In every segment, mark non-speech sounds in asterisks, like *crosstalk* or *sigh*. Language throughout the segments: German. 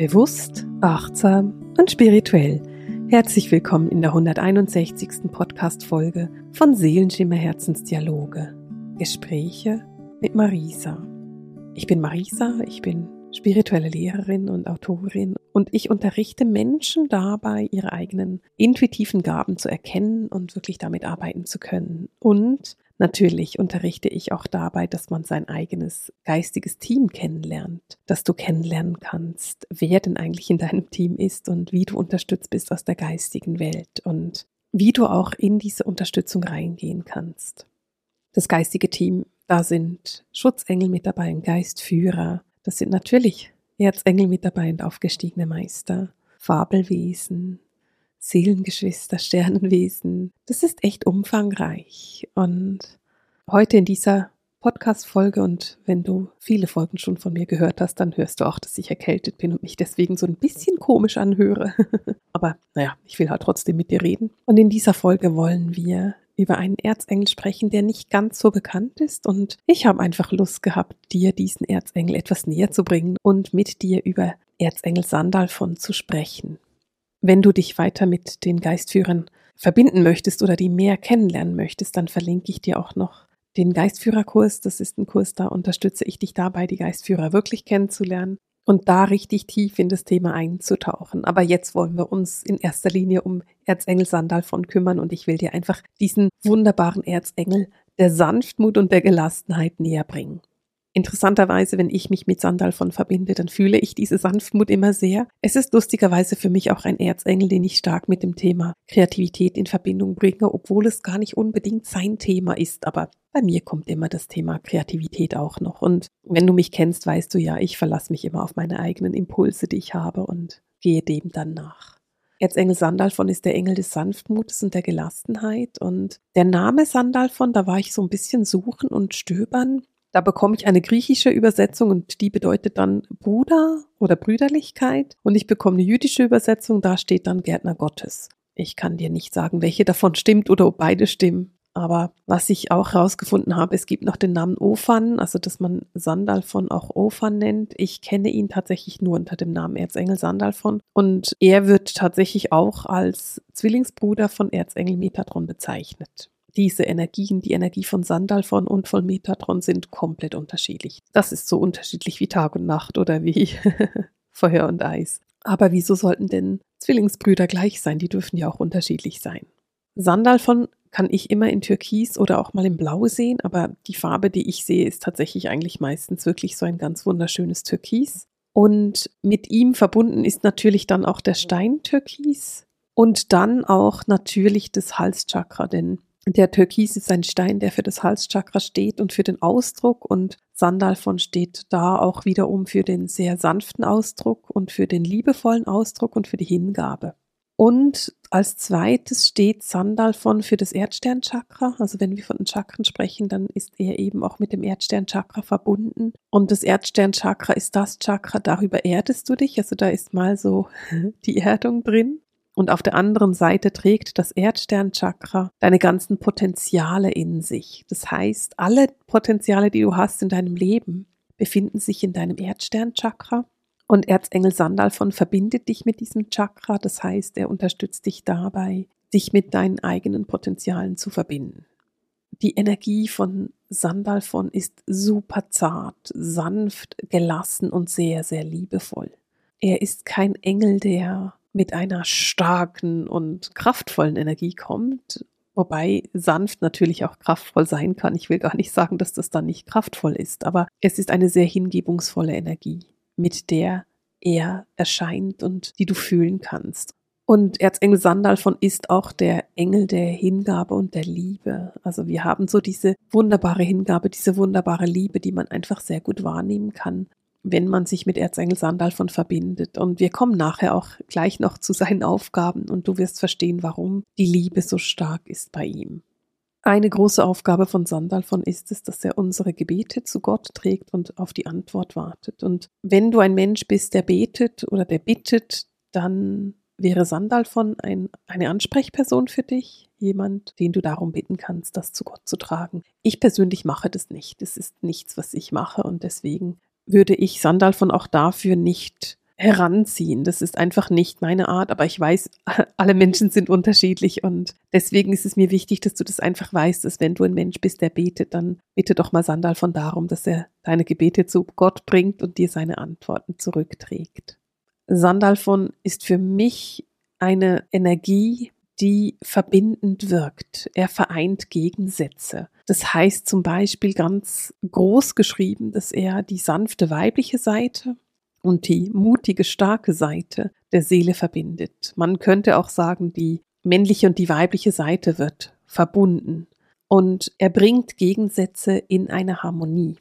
Bewusst, achtsam und spirituell. Herzlich willkommen in der 161. Podcast-Folge von Seelenschimmer Herzensdialoge. Gespräche mit Marisa. Ich bin Marisa, ich bin spirituelle Lehrerin und Autorin und ich unterrichte Menschen dabei, ihre eigenen intuitiven Gaben zu erkennen und wirklich damit arbeiten zu können. Und natürlich unterrichte ich auch dabei, dass man sein eigenes geistiges Team kennenlernt, dass du kennenlernen kannst, wer denn eigentlich in deinem Team ist und wie du unterstützt bist aus der geistigen Welt und wie du auch in diese Unterstützung reingehen kannst. Das geistige Team, da sind Schutzengel mit dabei, ein Geistführer, das sind natürlich Erzengel mit dabei und aufgestiegene Meister, Fabelwesen, Seelengeschwister, *laughs* Sternenwesen. Das ist echt umfangreich. Und heute in dieser Podcast-Folge und wenn du viele Folgen schon von mir gehört hast, dann hörst du auch, dass ich erkältet bin und mich deswegen so ein bisschen komisch anhöre. *laughs* Aber naja, ich will halt trotzdem mit dir reden. Und in dieser Folge wollen wir über einen Erzengel sprechen, der nicht ganz so bekannt ist. Und ich habe einfach Lust gehabt, dir diesen Erzengel etwas näher zu bringen und mit dir über Erzengel Sandalfon zu sprechen. Wenn du dich weiter mit den Geistführern verbinden möchtest oder die mehr kennenlernen möchtest, dann verlinke ich dir auch noch den Geistführerkurs. Das ist ein Kurs, da unterstütze ich dich dabei, die Geistführer wirklich kennenzulernen und da richtig tief in das Thema einzutauchen. Aber jetzt wollen wir uns in erster Linie um Erzengel Sandal von kümmern und ich will dir einfach diesen wunderbaren Erzengel der Sanftmut und der Gelassenheit näher bringen. Interessanterweise, wenn ich mich mit Sandal von verbinde, dann fühle ich diese Sanftmut immer sehr. Es ist lustigerweise für mich auch ein Erzengel, den ich stark mit dem Thema Kreativität in Verbindung bringe, obwohl es gar nicht unbedingt sein Thema ist. Aber bei mir kommt immer das Thema Kreativität auch noch. Und wenn du mich kennst, weißt du ja, ich verlasse mich immer auf meine eigenen Impulse, die ich habe und gehe dem dann nach. Erzengel Sandalfon ist der Engel des Sanftmutes und der Gelassenheit. Und der Name Sandalfon, da war ich so ein bisschen suchen und stöbern. Da bekomme ich eine griechische Übersetzung und die bedeutet dann Bruder oder Brüderlichkeit. Und ich bekomme eine jüdische Übersetzung, da steht dann Gärtner Gottes. Ich kann dir nicht sagen, welche davon stimmt oder ob beide stimmen. Aber was ich auch herausgefunden habe, es gibt noch den Namen Ophan, also dass man Sandalfon auch Ophan nennt. Ich kenne ihn tatsächlich nur unter dem Namen Erzengel Sandalfon. Und er wird tatsächlich auch als Zwillingsbruder von Erzengel Metatron bezeichnet diese Energien, die Energie von Sandalfon und von Metatron sind komplett unterschiedlich. Das ist so unterschiedlich wie Tag und Nacht oder wie *laughs* Feuer und Eis. Aber wieso sollten denn Zwillingsbrüder gleich sein? Die dürfen ja auch unterschiedlich sein. Sandalfon kann ich immer in Türkis oder auch mal in Blau sehen, aber die Farbe, die ich sehe, ist tatsächlich eigentlich meistens wirklich so ein ganz wunderschönes Türkis. Und mit ihm verbunden ist natürlich dann auch der Stein Türkis und dann auch natürlich das Halschakra, denn der Türkis ist ein Stein, der für das Halschakra steht und für den Ausdruck und Sandalfon steht da auch wiederum für den sehr sanften Ausdruck und für den liebevollen Ausdruck und für die Hingabe. Und als zweites steht Sandalfon für das Erdsternchakra. Also wenn wir von den Chakren sprechen, dann ist er eben auch mit dem Erdsternchakra verbunden. Und das Erdsternchakra ist das Chakra, darüber erdest du dich. Also da ist mal so *laughs* die Erdung drin. Und auf der anderen Seite trägt das Erdsternchakra deine ganzen Potenziale in sich. Das heißt, alle Potenziale, die du hast in deinem Leben, befinden sich in deinem Erdsternchakra. Und Erzengel Sandalfon verbindet dich mit diesem Chakra. Das heißt, er unterstützt dich dabei, dich mit deinen eigenen Potenzialen zu verbinden. Die Energie von Sandalfon ist super zart, sanft, gelassen und sehr, sehr liebevoll. Er ist kein Engel, der mit einer starken und kraftvollen Energie kommt, wobei sanft natürlich auch kraftvoll sein kann. Ich will gar nicht sagen, dass das dann nicht kraftvoll ist, aber es ist eine sehr hingebungsvolle Energie, mit der er erscheint und die du fühlen kannst. Und Erzengel Sandalfon ist auch der Engel der Hingabe und der Liebe. Also wir haben so diese wunderbare Hingabe, diese wunderbare Liebe, die man einfach sehr gut wahrnehmen kann wenn man sich mit Erzengel Sandalfon verbindet. Und wir kommen nachher auch gleich noch zu seinen Aufgaben und du wirst verstehen, warum die Liebe so stark ist bei ihm. Eine große Aufgabe von Sandalfon ist es, dass er unsere Gebete zu Gott trägt und auf die Antwort wartet. Und wenn du ein Mensch bist, der betet oder der bittet, dann wäre Sandalfon ein, eine Ansprechperson für dich, jemand, den du darum bitten kannst, das zu Gott zu tragen. Ich persönlich mache das nicht. Das ist nichts, was ich mache und deswegen würde ich Sandalfon auch dafür nicht heranziehen. Das ist einfach nicht meine Art, aber ich weiß, *laughs* alle Menschen sind unterschiedlich und deswegen ist es mir wichtig, dass du das einfach weißt, dass wenn du ein Mensch bist, der betet, dann bitte doch mal Sandal von darum, dass er deine Gebete zu Gott bringt und dir seine Antworten zurückträgt. Sandal von ist für mich eine Energie, die verbindend wirkt. Er vereint Gegensätze. Das heißt zum Beispiel ganz groß geschrieben, dass er die sanfte weibliche Seite und die mutige, starke Seite der Seele verbindet. Man könnte auch sagen, die männliche und die weibliche Seite wird verbunden. Und er bringt Gegensätze in eine Harmonie.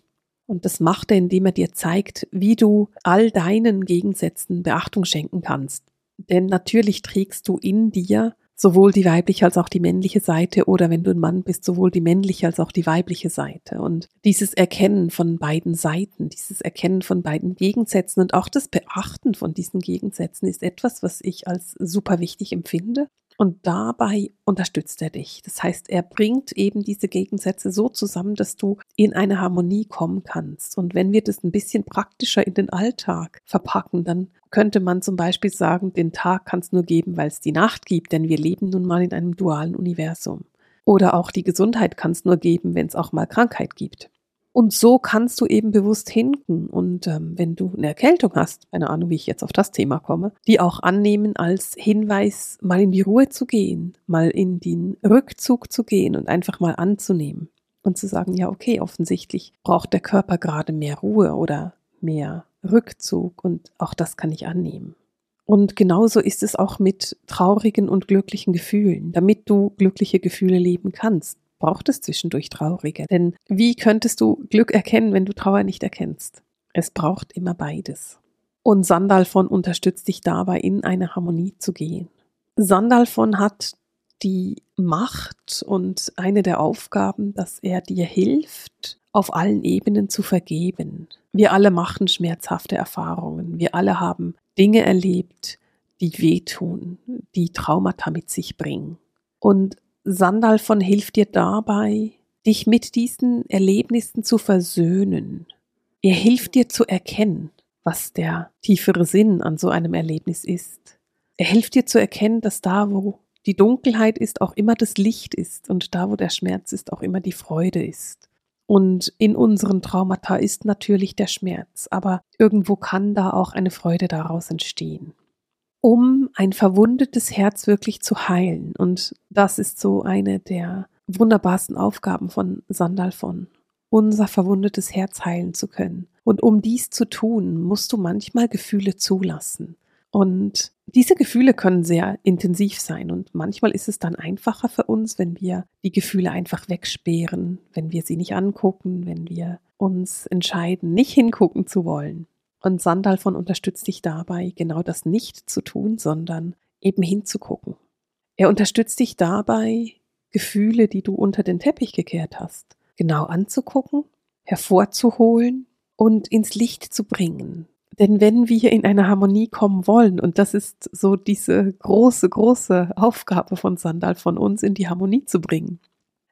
Und das macht er, indem er dir zeigt, wie du all deinen Gegensätzen Beachtung schenken kannst. Denn natürlich trägst du in dir sowohl die weibliche als auch die männliche Seite oder wenn du ein Mann bist, sowohl die männliche als auch die weibliche Seite. Und dieses Erkennen von beiden Seiten, dieses Erkennen von beiden Gegensätzen und auch das Beachten von diesen Gegensätzen ist etwas, was ich als super wichtig empfinde. Und dabei unterstützt er dich. Das heißt, er bringt eben diese Gegensätze so zusammen, dass du in eine Harmonie kommen kannst. Und wenn wir das ein bisschen praktischer in den Alltag verpacken, dann könnte man zum Beispiel sagen, den Tag kann es nur geben, weil es die Nacht gibt, denn wir leben nun mal in einem dualen Universum. Oder auch die Gesundheit kann es nur geben, wenn es auch mal Krankheit gibt. Und so kannst du eben bewusst hinken. Und ähm, wenn du eine Erkältung hast, keine Ahnung, wie ich jetzt auf das Thema komme, die auch annehmen als Hinweis, mal in die Ruhe zu gehen, mal in den Rückzug zu gehen und einfach mal anzunehmen. Und zu sagen, ja, okay, offensichtlich braucht der Körper gerade mehr Ruhe oder mehr Rückzug und auch das kann ich annehmen. Und genauso ist es auch mit traurigen und glücklichen Gefühlen. Damit du glückliche Gefühle leben kannst, braucht es zwischendurch traurige. Denn wie könntest du Glück erkennen, wenn du Trauer nicht erkennst? Es braucht immer beides. Und Sandalfon unterstützt dich dabei, in eine Harmonie zu gehen. Sandalfon hat die Macht und eine der Aufgaben, dass er dir hilft, auf allen Ebenen zu vergeben. Wir alle machen schmerzhafte Erfahrungen. Wir alle haben Dinge erlebt, die wehtun, die Traumata mit sich bringen. Und Sandal von hilft dir dabei, dich mit diesen Erlebnissen zu versöhnen. Er hilft dir zu erkennen, was der tiefere Sinn an so einem Erlebnis ist. Er hilft dir zu erkennen, dass da, wo die Dunkelheit ist, auch immer das Licht ist und da, wo der Schmerz ist, auch immer die Freude ist. Und in unseren Traumata ist natürlich der Schmerz, aber irgendwo kann da auch eine Freude daraus entstehen. Um ein verwundetes Herz wirklich zu heilen, und das ist so eine der wunderbarsten Aufgaben von Sandalfon, unser verwundetes Herz heilen zu können. Und um dies zu tun, musst du manchmal Gefühle zulassen. Und diese Gefühle können sehr intensiv sein und manchmal ist es dann einfacher für uns, wenn wir die Gefühle einfach wegsperren, wenn wir sie nicht angucken, wenn wir uns entscheiden, nicht hingucken zu wollen. Und Sandalfon unterstützt dich dabei, genau das nicht zu tun, sondern eben hinzugucken. Er unterstützt dich dabei, Gefühle, die du unter den Teppich gekehrt hast, genau anzugucken, hervorzuholen und ins Licht zu bringen, denn wenn wir in eine Harmonie kommen wollen, und das ist so diese große, große Aufgabe von Sandal, von uns in die Harmonie zu bringen,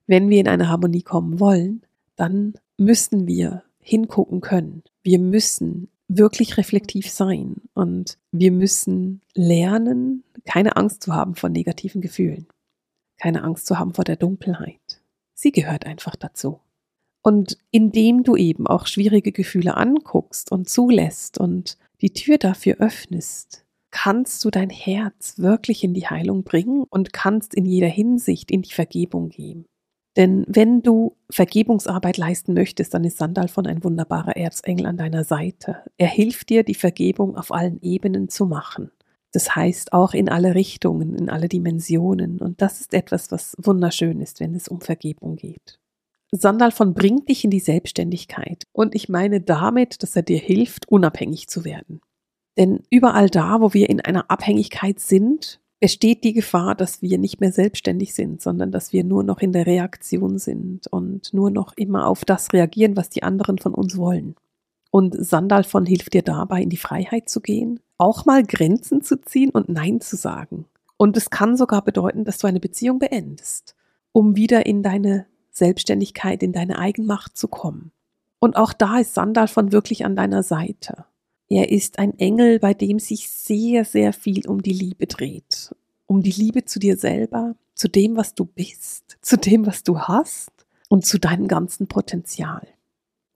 wenn wir in eine Harmonie kommen wollen, dann müssen wir hingucken können. Wir müssen wirklich reflektiv sein und wir müssen lernen, keine Angst zu haben vor negativen Gefühlen, keine Angst zu haben vor der Dunkelheit. Sie gehört einfach dazu. Und indem du eben auch schwierige Gefühle anguckst und zulässt und die Tür dafür öffnest, kannst du dein Herz wirklich in die Heilung bringen und kannst in jeder Hinsicht in die Vergebung gehen. Denn wenn du Vergebungsarbeit leisten möchtest, dann ist Sandal von ein wunderbarer Erzengel an deiner Seite. Er hilft dir, die Vergebung auf allen Ebenen zu machen. Das heißt auch in alle Richtungen, in alle Dimensionen. Und das ist etwas, was wunderschön ist, wenn es um Vergebung geht. Sandal von bringt dich in die Selbstständigkeit. Und ich meine damit, dass er dir hilft, unabhängig zu werden. Denn überall da, wo wir in einer Abhängigkeit sind, besteht die Gefahr, dass wir nicht mehr selbstständig sind, sondern dass wir nur noch in der Reaktion sind und nur noch immer auf das reagieren, was die anderen von uns wollen. Und Sandal von hilft dir dabei, in die Freiheit zu gehen, auch mal Grenzen zu ziehen und Nein zu sagen. Und es kann sogar bedeuten, dass du eine Beziehung beendest, um wieder in deine Selbstständigkeit, in deine Eigenmacht zu kommen. Und auch da ist Sandal von wirklich an deiner Seite. Er ist ein Engel, bei dem sich sehr, sehr viel um die Liebe dreht. Um die Liebe zu dir selber, zu dem, was du bist, zu dem, was du hast und zu deinem ganzen Potenzial.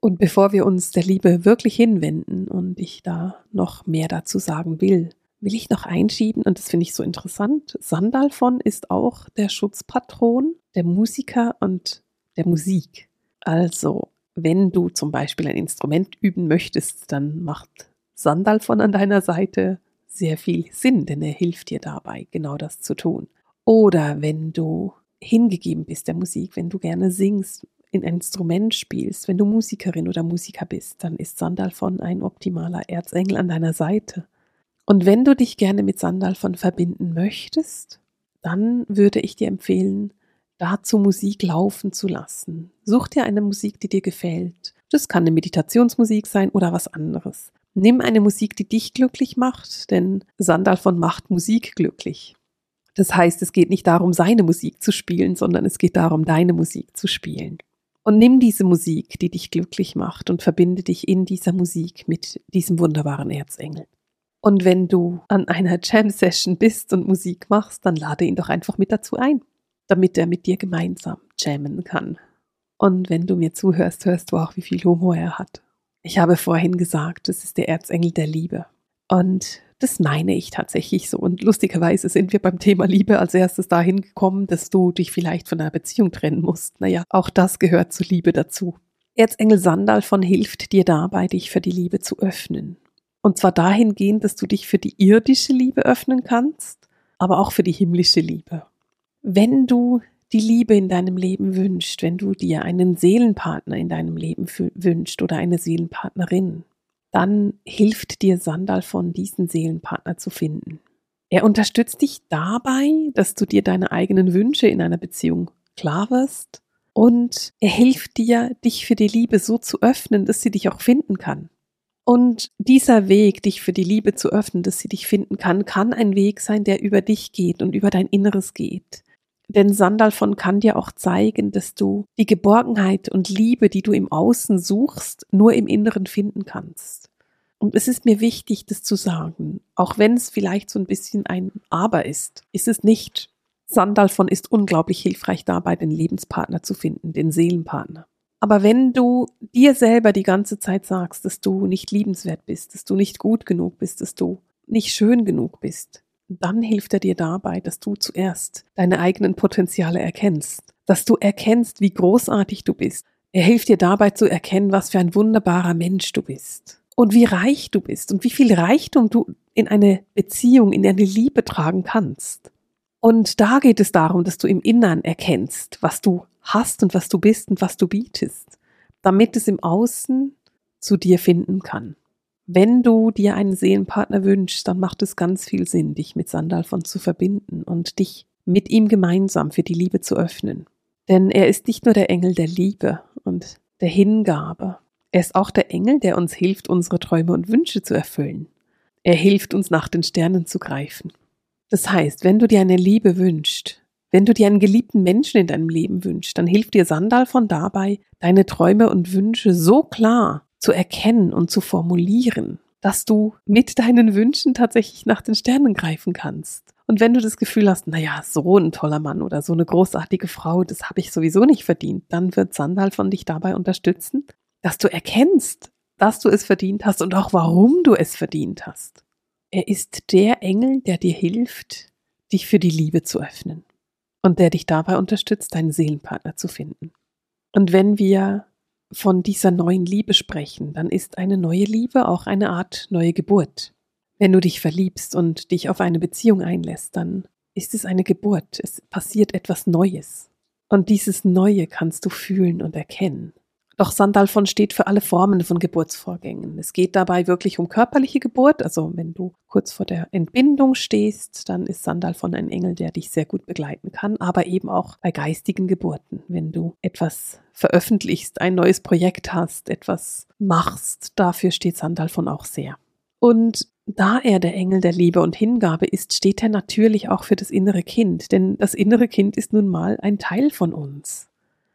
Und bevor wir uns der Liebe wirklich hinwenden und ich da noch mehr dazu sagen will, will ich noch einschieben, und das finde ich so interessant, Sandalfon ist auch der Schutzpatron der Musiker und der Musik. Also, wenn du zum Beispiel ein Instrument üben möchtest, dann macht Sandalfon an deiner Seite sehr viel Sinn, denn er hilft dir dabei, genau das zu tun. Oder wenn du hingegeben bist der Musik, wenn du gerne singst, in ein Instrument spielst, wenn du Musikerin oder Musiker bist, dann ist Sandalfon ein optimaler Erzengel an deiner Seite. Und wenn du dich gerne mit Sandalfon verbinden möchtest, dann würde ich dir empfehlen, dazu Musik laufen zu lassen. Such dir eine Musik, die dir gefällt. Das kann eine Meditationsmusik sein oder was anderes. Nimm eine Musik, die dich glücklich macht, denn Sandalfon macht Musik glücklich. Das heißt, es geht nicht darum, seine Musik zu spielen, sondern es geht darum, deine Musik zu spielen. Und nimm diese Musik, die dich glücklich macht, und verbinde dich in dieser Musik mit diesem wunderbaren Erzengel. Und wenn du an einer Jam-Session bist und Musik machst, dann lade ihn doch einfach mit dazu ein, damit er mit dir gemeinsam jammen kann. Und wenn du mir zuhörst, hörst du auch, wie viel Humor er hat. Ich habe vorhin gesagt, es ist der Erzengel der Liebe. Und das meine ich tatsächlich so. Und lustigerweise sind wir beim Thema Liebe als erstes dahin gekommen, dass du dich vielleicht von einer Beziehung trennen musst. Naja, auch das gehört zur Liebe dazu. Erzengel Sandal von hilft dir dabei, dich für die Liebe zu öffnen. Und zwar dahingehend, dass du dich für die irdische Liebe öffnen kannst, aber auch für die himmlische Liebe. Wenn du die Liebe in deinem Leben wünscht, wenn du dir einen Seelenpartner in deinem Leben wünscht oder eine Seelenpartnerin, dann hilft dir Sandal von diesen Seelenpartner zu finden. Er unterstützt dich dabei, dass du dir deine eigenen Wünsche in einer Beziehung klar wirst und er hilft dir, dich für die Liebe so zu öffnen, dass sie dich auch finden kann. Und dieser Weg, dich für die Liebe zu öffnen, dass sie dich finden kann, kann ein Weg sein, der über dich geht und über dein Inneres geht. Denn Sandal von kann dir auch zeigen, dass du die Geborgenheit und Liebe, die du im Außen suchst, nur im Inneren finden kannst. Und es ist mir wichtig, das zu sagen, auch wenn es vielleicht so ein bisschen ein Aber ist, ist es nicht. Sandal von ist unglaublich hilfreich dabei, den Lebenspartner zu finden, den Seelenpartner. Aber wenn du dir selber die ganze Zeit sagst, dass du nicht liebenswert bist, dass du nicht gut genug bist, dass du nicht schön genug bist, dann hilft er dir dabei, dass du zuerst deine eigenen Potenziale erkennst, dass du erkennst, wie großartig du bist. Er hilft dir dabei zu erkennen, was für ein wunderbarer Mensch du bist und wie reich du bist und wie viel Reichtum du in eine Beziehung, in eine Liebe tragen kannst. Und da geht es darum, dass du im Innern erkennst, was du hast und was du bist und was du bietest, damit es im Außen zu dir finden kann. Wenn du dir einen Seelenpartner wünschst, dann macht es ganz viel Sinn, dich mit Sandalfon zu verbinden und dich mit ihm gemeinsam für die Liebe zu öffnen. Denn er ist nicht nur der Engel der Liebe und der Hingabe, er ist auch der Engel, der uns hilft, unsere Träume und Wünsche zu erfüllen. Er hilft uns nach den Sternen zu greifen. Das heißt, wenn du dir eine Liebe wünschst, wenn du dir einen geliebten Menschen in deinem Leben wünschst, dann hilft dir Sandal von dabei, deine Träume und Wünsche so klar zu erkennen und zu formulieren, dass du mit deinen Wünschen tatsächlich nach den Sternen greifen kannst. Und wenn du das Gefühl hast, naja, so ein toller Mann oder so eine großartige Frau, das habe ich sowieso nicht verdient, dann wird Sandal von dich dabei unterstützen, dass du erkennst, dass du es verdient hast und auch warum du es verdient hast. Er ist der Engel, der dir hilft, dich für die Liebe zu öffnen und der dich dabei unterstützt, deinen Seelenpartner zu finden. Und wenn wir von dieser neuen Liebe sprechen, dann ist eine neue Liebe auch eine Art neue Geburt. Wenn du dich verliebst und dich auf eine Beziehung einlässt, dann ist es eine Geburt, es passiert etwas Neues. Und dieses Neue kannst du fühlen und erkennen. Doch Sandalfon steht für alle Formen von Geburtsvorgängen. Es geht dabei wirklich um körperliche Geburt. Also wenn du kurz vor der Entbindung stehst, dann ist Sandalfon ein Engel, der dich sehr gut begleiten kann, aber eben auch bei geistigen Geburten. Wenn du etwas veröffentlichst, ein neues Projekt hast, etwas machst, dafür steht Sandalfon auch sehr. Und da er der Engel der Liebe und Hingabe ist, steht er natürlich auch für das innere Kind, denn das innere Kind ist nun mal ein Teil von uns.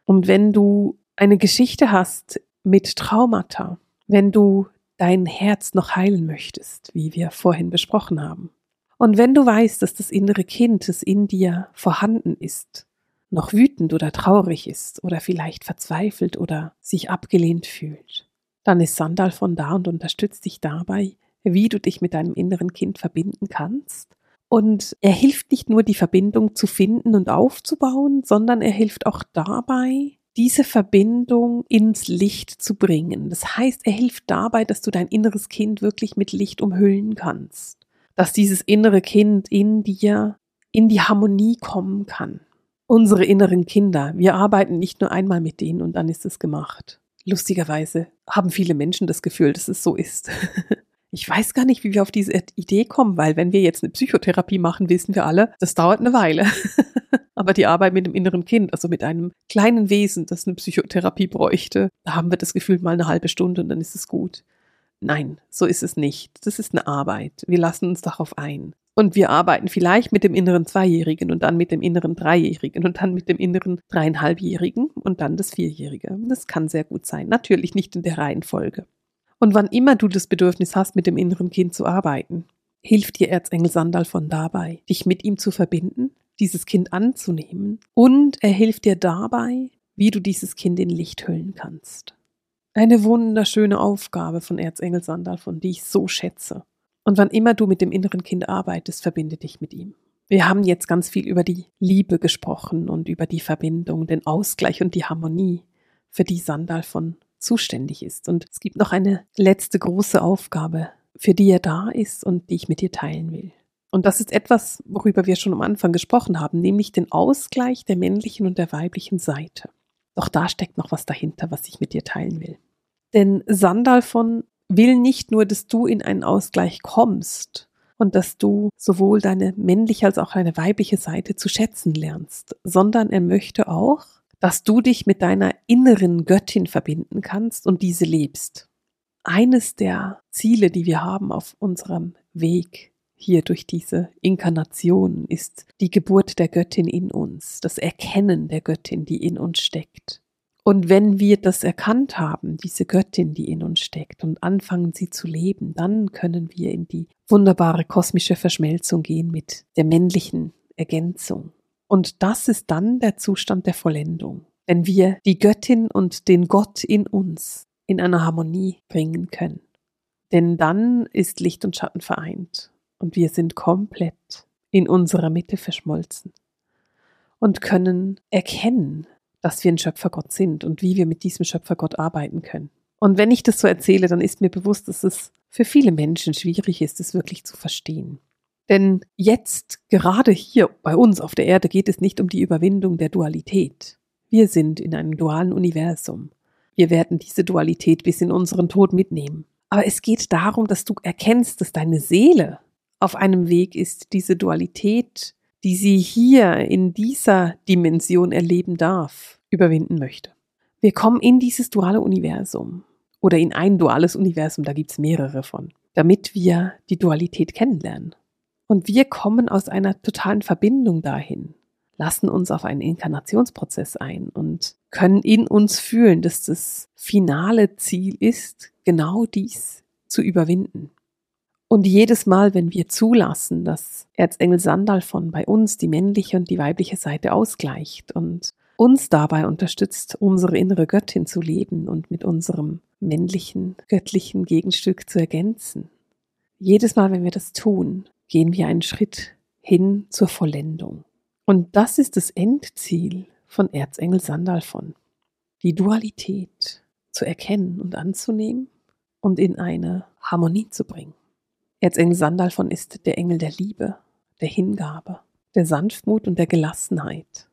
Und wenn du eine Geschichte hast mit Traumata, wenn du dein Herz noch heilen möchtest, wie wir vorhin besprochen haben. Und wenn du weißt, dass das innere Kind, das in dir vorhanden ist, noch wütend oder traurig ist oder vielleicht verzweifelt oder sich abgelehnt fühlt, dann ist Sandal von da und unterstützt dich dabei, wie du dich mit deinem inneren Kind verbinden kannst. Und er hilft nicht nur, die Verbindung zu finden und aufzubauen, sondern er hilft auch dabei, diese Verbindung ins Licht zu bringen. Das heißt, er hilft dabei, dass du dein inneres Kind wirklich mit Licht umhüllen kannst. Dass dieses innere Kind in dir in die Harmonie kommen kann. Unsere inneren Kinder, wir arbeiten nicht nur einmal mit denen und dann ist es gemacht. Lustigerweise haben viele Menschen das Gefühl, dass es so ist. *laughs* Ich weiß gar nicht, wie wir auf diese Idee kommen, weil wenn wir jetzt eine Psychotherapie machen, wissen wir alle, das dauert eine Weile. *laughs* Aber die Arbeit mit dem inneren Kind, also mit einem kleinen Wesen, das eine Psychotherapie bräuchte, da haben wir das Gefühl mal eine halbe Stunde und dann ist es gut. Nein, so ist es nicht. Das ist eine Arbeit. Wir lassen uns darauf ein. Und wir arbeiten vielleicht mit dem inneren Zweijährigen und dann mit dem inneren Dreijährigen und dann mit dem inneren Dreieinhalbjährigen und dann das Vierjährige. Das kann sehr gut sein. Natürlich nicht in der Reihenfolge. Und wann immer du das Bedürfnis hast, mit dem inneren Kind zu arbeiten, hilft dir Erzengel Sandalfon dabei, dich mit ihm zu verbinden, dieses Kind anzunehmen und er hilft dir dabei, wie du dieses Kind in Licht hüllen kannst. Eine wunderschöne Aufgabe von Erzengel Sandalfon, die ich so schätze. Und wann immer du mit dem inneren Kind arbeitest, verbinde dich mit ihm. Wir haben jetzt ganz viel über die Liebe gesprochen und über die Verbindung, den Ausgleich und die Harmonie, für die Sandalfon zuständig ist. Und es gibt noch eine letzte große Aufgabe, für die er da ist und die ich mit dir teilen will. Und das ist etwas, worüber wir schon am Anfang gesprochen haben, nämlich den Ausgleich der männlichen und der weiblichen Seite. Doch da steckt noch was dahinter, was ich mit dir teilen will. Denn Sandalfon will nicht nur, dass du in einen Ausgleich kommst und dass du sowohl deine männliche als auch deine weibliche Seite zu schätzen lernst, sondern er möchte auch, dass du dich mit deiner inneren Göttin verbinden kannst und diese lebst. Eines der Ziele, die wir haben auf unserem Weg hier durch diese Inkarnation, ist die Geburt der Göttin in uns, das Erkennen der Göttin, die in uns steckt. Und wenn wir das erkannt haben, diese Göttin, die in uns steckt, und anfangen sie zu leben, dann können wir in die wunderbare kosmische Verschmelzung gehen mit der männlichen Ergänzung. Und das ist dann der Zustand der Vollendung, wenn wir die Göttin und den Gott in uns in eine Harmonie bringen können. Denn dann ist Licht und Schatten vereint und wir sind komplett in unserer Mitte verschmolzen und können erkennen, dass wir ein Schöpfergott sind und wie wir mit diesem Schöpfergott arbeiten können. Und wenn ich das so erzähle, dann ist mir bewusst, dass es für viele Menschen schwierig ist, es wirklich zu verstehen. Denn jetzt, gerade hier bei uns auf der Erde, geht es nicht um die Überwindung der Dualität. Wir sind in einem dualen Universum. Wir werden diese Dualität bis in unseren Tod mitnehmen. Aber es geht darum, dass du erkennst, dass deine Seele auf einem Weg ist, diese Dualität, die sie hier in dieser Dimension erleben darf, überwinden möchte. Wir kommen in dieses duale Universum oder in ein duales Universum, da gibt es mehrere von, damit wir die Dualität kennenlernen. Und wir kommen aus einer totalen Verbindung dahin, lassen uns auf einen Inkarnationsprozess ein und können in uns fühlen, dass das finale Ziel ist, genau dies zu überwinden. Und jedes Mal, wenn wir zulassen, dass Erzengel Sandal von bei uns die männliche und die weibliche Seite ausgleicht und uns dabei unterstützt, unsere innere Göttin zu leben und mit unserem männlichen, göttlichen Gegenstück zu ergänzen. Jedes Mal, wenn wir das tun, gehen wir einen Schritt hin zur Vollendung. Und das ist das Endziel von Erzengel Sandalfon. Die Dualität zu erkennen und anzunehmen und in eine Harmonie zu bringen. Erzengel Sandalfon ist der Engel der Liebe, der Hingabe, der Sanftmut und der Gelassenheit.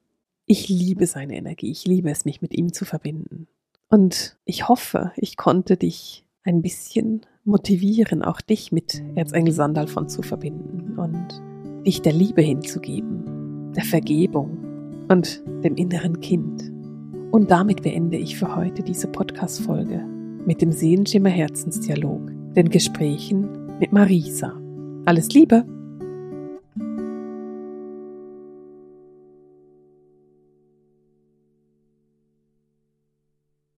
Ich liebe seine Energie, ich liebe es, mich mit ihm zu verbinden. Und ich hoffe, ich konnte dich ein bisschen motivieren, auch dich mit Erzengel Sandalfon zu verbinden und dich der Liebe hinzugeben, der Vergebung und dem inneren Kind. Und damit beende ich für heute diese Podcast-Folge mit dem Seelenschimmer Herzensdialog, den Gesprächen mit Marisa. Alles Liebe!